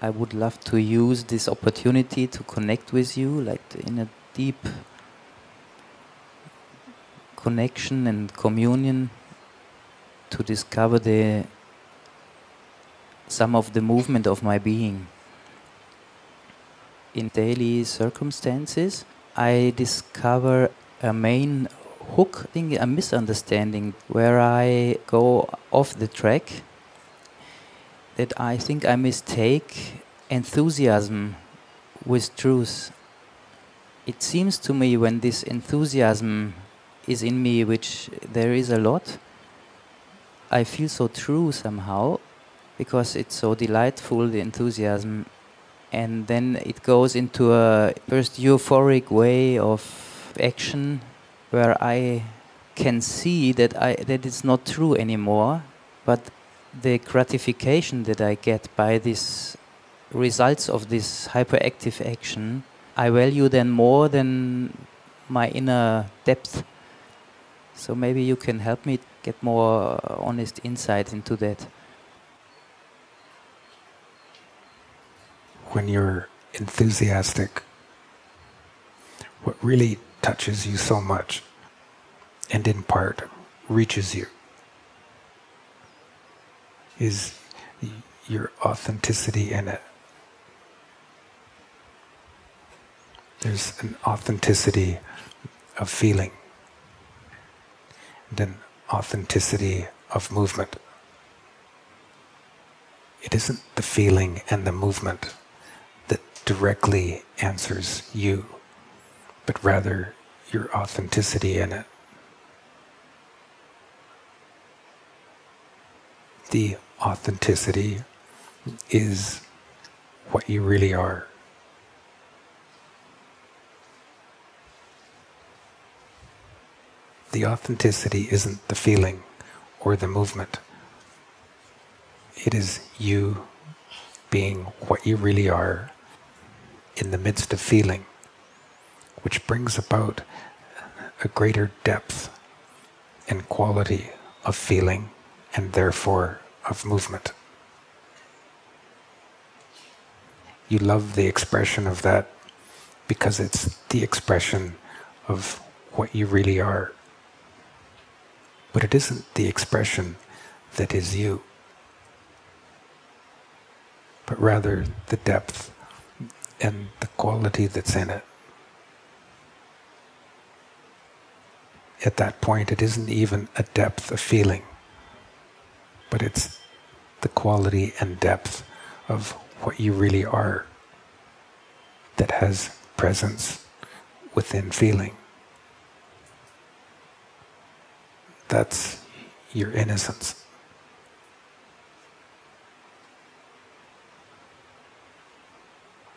I would love to use this opportunity to connect with you, like in a deep connection and communion, to discover the some of the movement of my being. In daily circumstances, I discover a main hook a misunderstanding, where I go off the track. That I think I mistake enthusiasm with truth. It seems to me when this enthusiasm is in me, which there is a lot, I feel so true somehow because it's so delightful, the enthusiasm. And then it goes into a first euphoric way of action where I can see that I that it's not true anymore, but the gratification that I get by these results of this hyperactive action, I value then more than my inner depth. So maybe you can help me get more honest insight into that. When you're enthusiastic, what really touches you so much and in part reaches you is your authenticity in it. There's an authenticity of feeling and an authenticity of movement. It isn't the feeling and the movement that directly answers you but rather your authenticity in it. The authenticity is what you really are. The authenticity isn't the feeling or the movement. It is you being what you really are in the midst of feeling which brings about a greater depth and quality of feeling and therefore of movement. You love the expression of that because it's the expression of what you really are. But it isn't the expression that is you, but rather the depth and the quality that's in it. at that point, it isn't even a depth of feeling, but it's the quality and depth of what you really are that has presence within feeling. That's your innocence.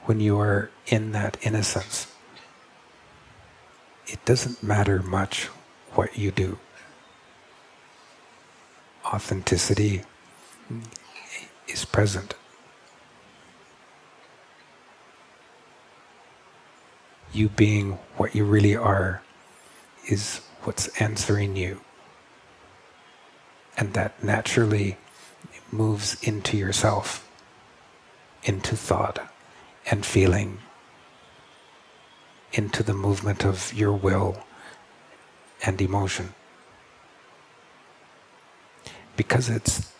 When you are in that innocence, it doesn't matter much what you do. Authenticity is present. You being what you really are is what's answering you. And that naturally moves into yourself, into thought and feeling, into the movement of your will and emotion. Because it's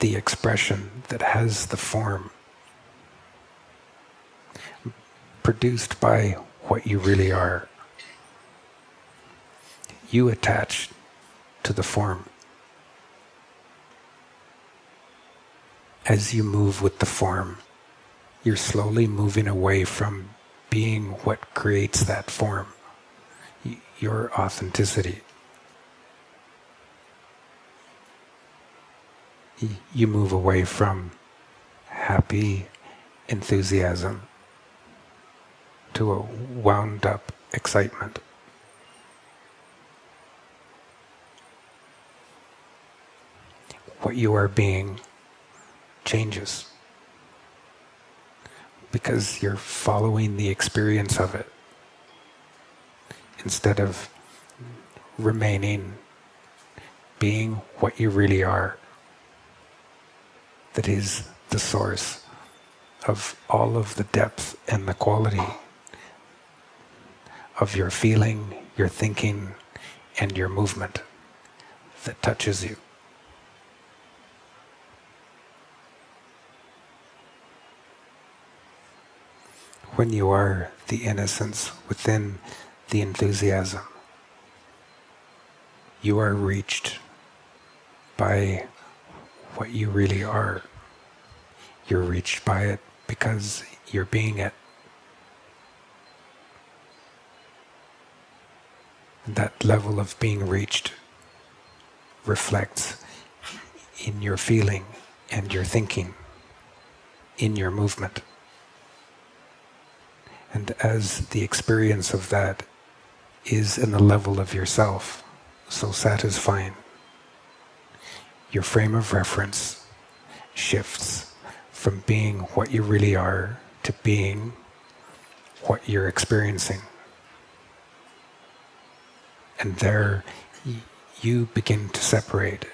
the expression that has the form produced by what you really are. You attach to the form. As you move with the form, you're slowly moving away from being what creates that form your authenticity. You move away from happy enthusiasm to a wound up excitement. What you are being changes because you're following the experience of it instead of remaining being what you really are, that is the source of all of the depth and the quality of your feeling, your thinking, and your movement that touches you. When you are the innocence within the enthusiasm, you are reached by what you really are. You're reached by it because you're being it. That level of being reached reflects in your feeling and your thinking, in your movement. And as the experience of that is in the level of yourself, so satisfying, your frame of reference shifts from being what you really are to being what you're experiencing. And there you begin to separate.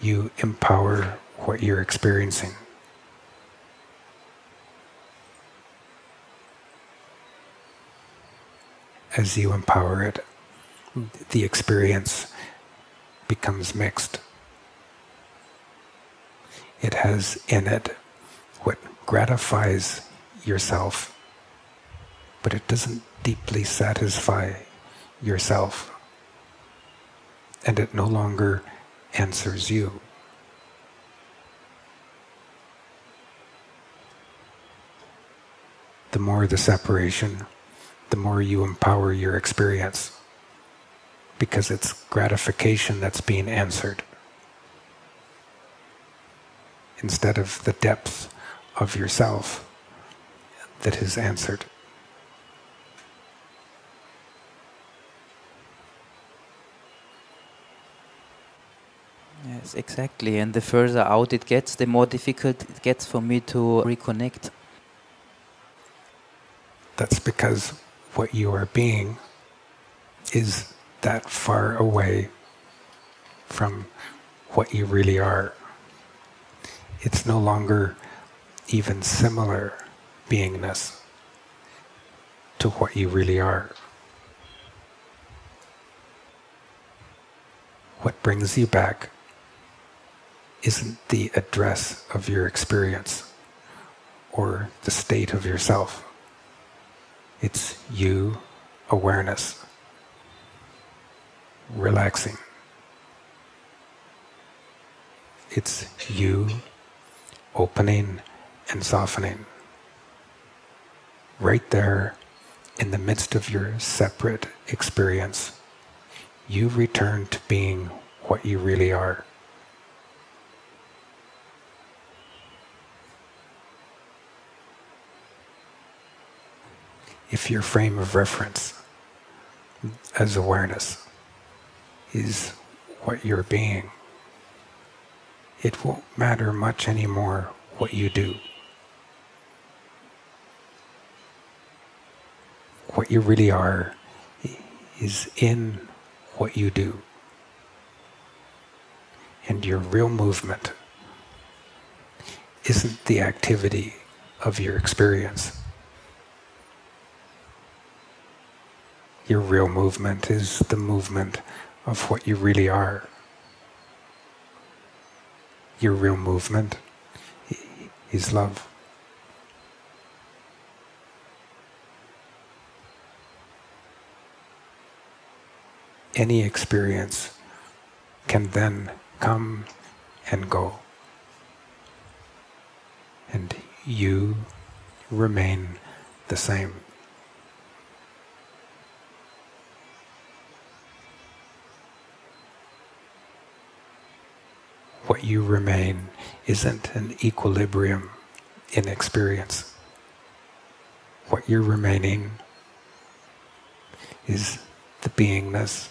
You empower what you're experiencing. As you empower it, the experience becomes mixed. It has in it what gratifies yourself, but it doesn't deeply satisfy yourself. And it no longer answers you. The more the separation, the more you empower your experience because it's gratification that's being answered instead of the depth of yourself that is answered. Yes, exactly. And the further out it gets, the more difficult it gets for me to reconnect. That's because what you are being is that far away from what you really are. It's no longer even similar beingness to what you really are. What brings you back isn't the address of your experience or the state of yourself. It's you awareness relaxing. It's you opening and softening. Right there in the midst of your separate experience, you return to being what you really are. If your frame of reference as awareness is what you're being. It won't matter much anymore what you do. What you really are is in what you do. And your real movement isn't the activity of your experience. Your real movement is the movement of what you really are. Your real movement is love. Any experience can then come and go. And you remain the same. What you remain isn't an equilibrium in experience. What you're remaining is the beingness,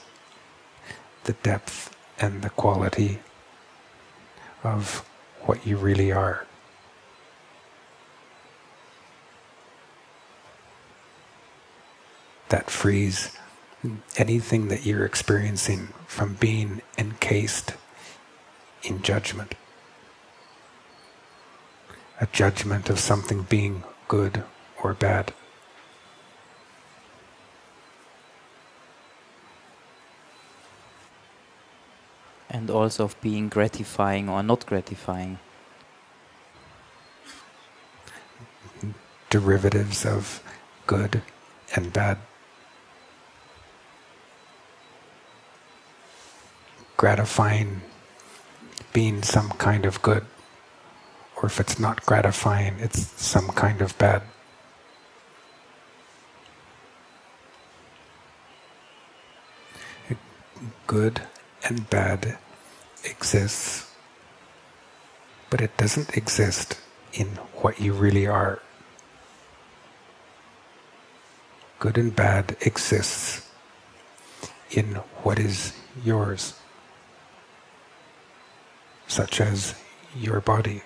the depth and the quality of what you really are. That frees anything that you're experiencing from being encased in judgment. a judgment of something being good or bad. And also of being gratifying or not gratifying. Derivatives of good and bad. Gratifying being some kind of good, or if it's not gratifying, it's some kind of bad. Good and bad exists, but it doesn't exist in what you really are. Good and bad exists in what is yours such as your body.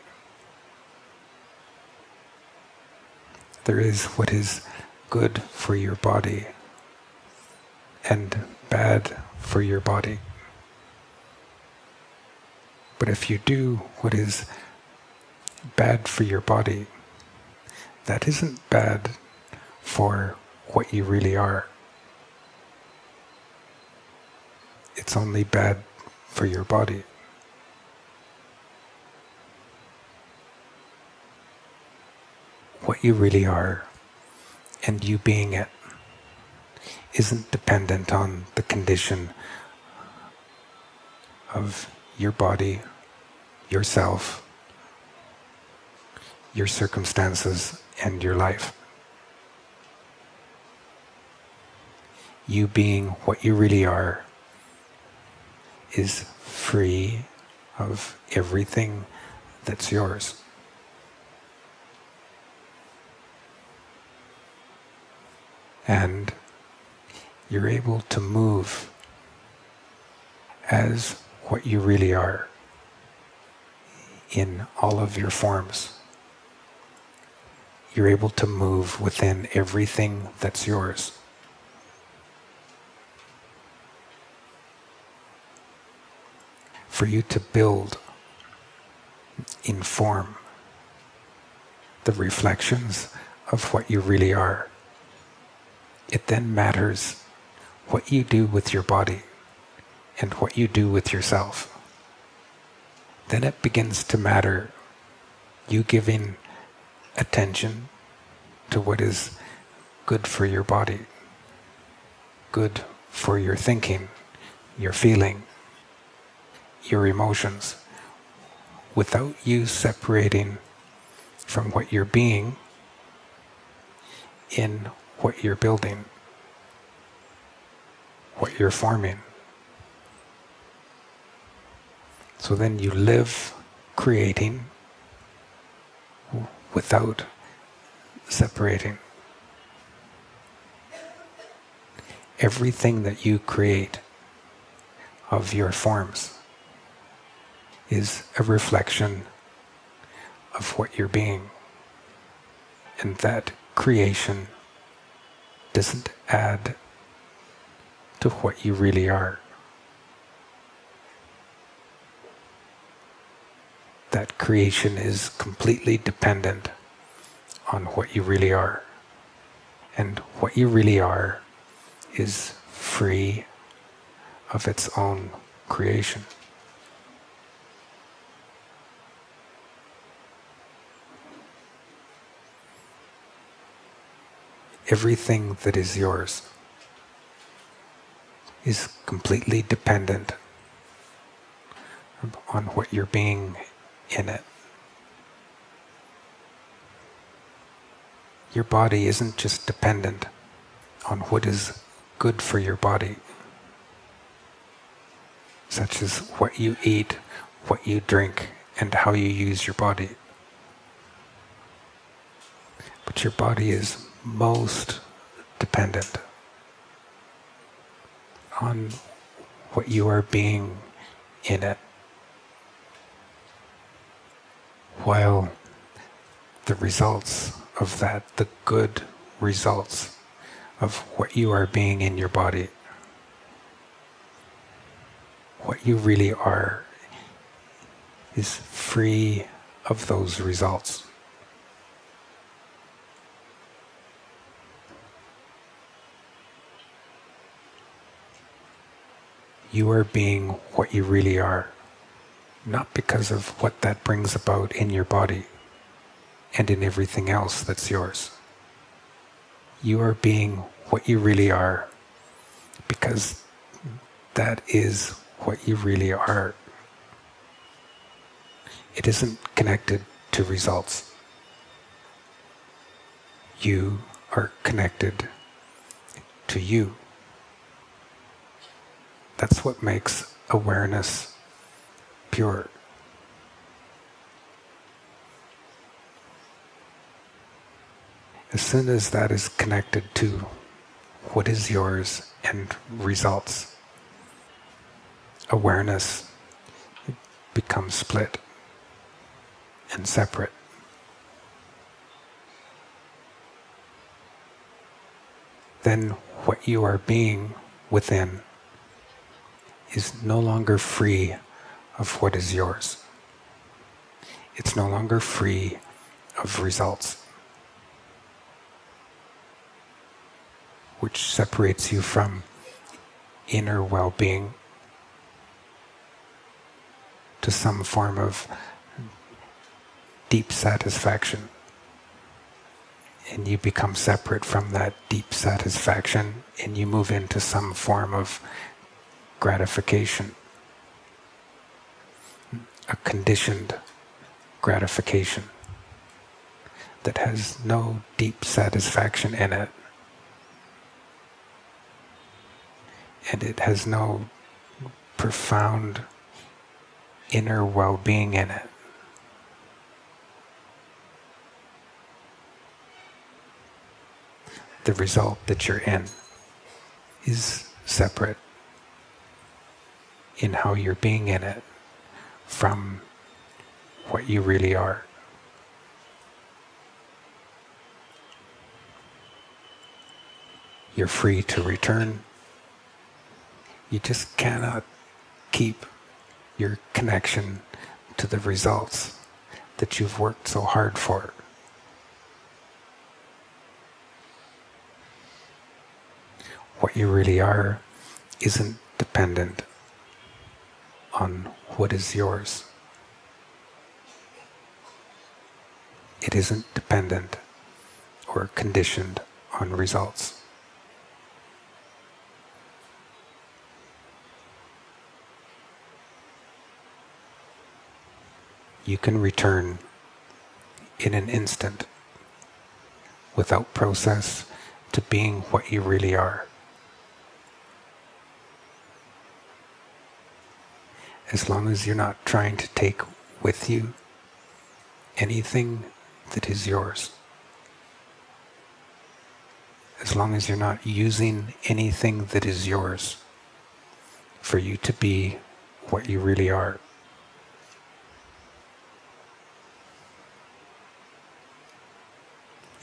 There is what is good for your body and bad for your body. But if you do what is bad for your body, that isn't bad for what you really are. It's only bad for your body. What you really are and you being it isn't dependent on the condition of your body, yourself, your circumstances, and your life. You being what you really are is free of everything that's yours. And you're able to move as what you really are in all of your forms. You're able to move within everything that's yours. For you to build in form the reflections of what you really are it then matters what you do with your body and what you do with yourself. Then it begins to matter you giving attention to what is good for your body, good for your thinking, your feeling, your emotions, without you separating from what you're being in what you're building, what you're forming. So then you live creating without separating. Everything that you create of your forms is a reflection of what you're being. And that creation doesn't add to what you really are. That creation is completely dependent on what you really are. And what you really are is free of its own creation. Everything that is yours is completely dependent on what you're being in it. Your body isn't just dependent on what is good for your body, such as what you eat, what you drink, and how you use your body. But your body is most dependent on what you are being in it. While the results of that, the good results of what you are being in your body, what you really are, is free of those results. You are being what you really are, not because of what that brings about in your body and in everything else that's yours. You are being what you really are because that is what you really are. It isn't connected to results. You are connected to you. That's what makes awareness pure. As soon as that is connected to what is yours and results, awareness becomes split and separate. Then what you are being within is no longer free of what is yours. It's no longer free of results, which separates you from inner well being to some form of deep satisfaction. And you become separate from that deep satisfaction and you move into some form of gratification, a conditioned gratification that has no deep satisfaction in it. And it has no profound inner well being in it. The result that you're in is separate in how you're being in it from what you really are. You're free to return. You just cannot keep your connection to the results that you've worked so hard for. What you really are isn't dependent on what is yours. It isn't dependent or conditioned on results. You can return in an instant without process to being what you really are. As long as you're not trying to take with you anything that is yours. As long as you're not using anything that is yours for you to be what you really are.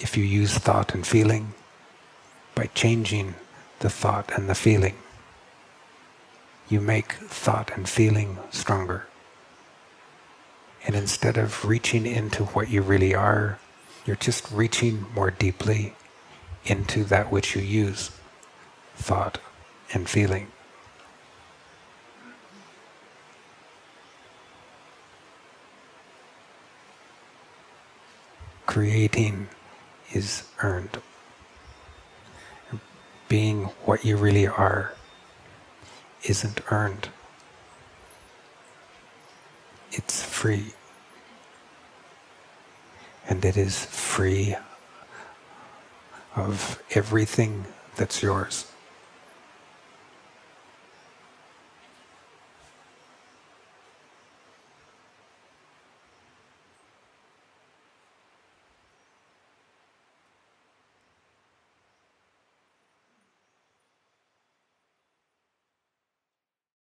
If you use thought and feeling by changing the thought and the feeling, you make thought and feeling stronger. And instead of reaching into what you really are, you're just reaching more deeply into that which you use thought and feeling. Creating is earned. Being what you really are isn't earned. It's free. And it is free of everything that's yours.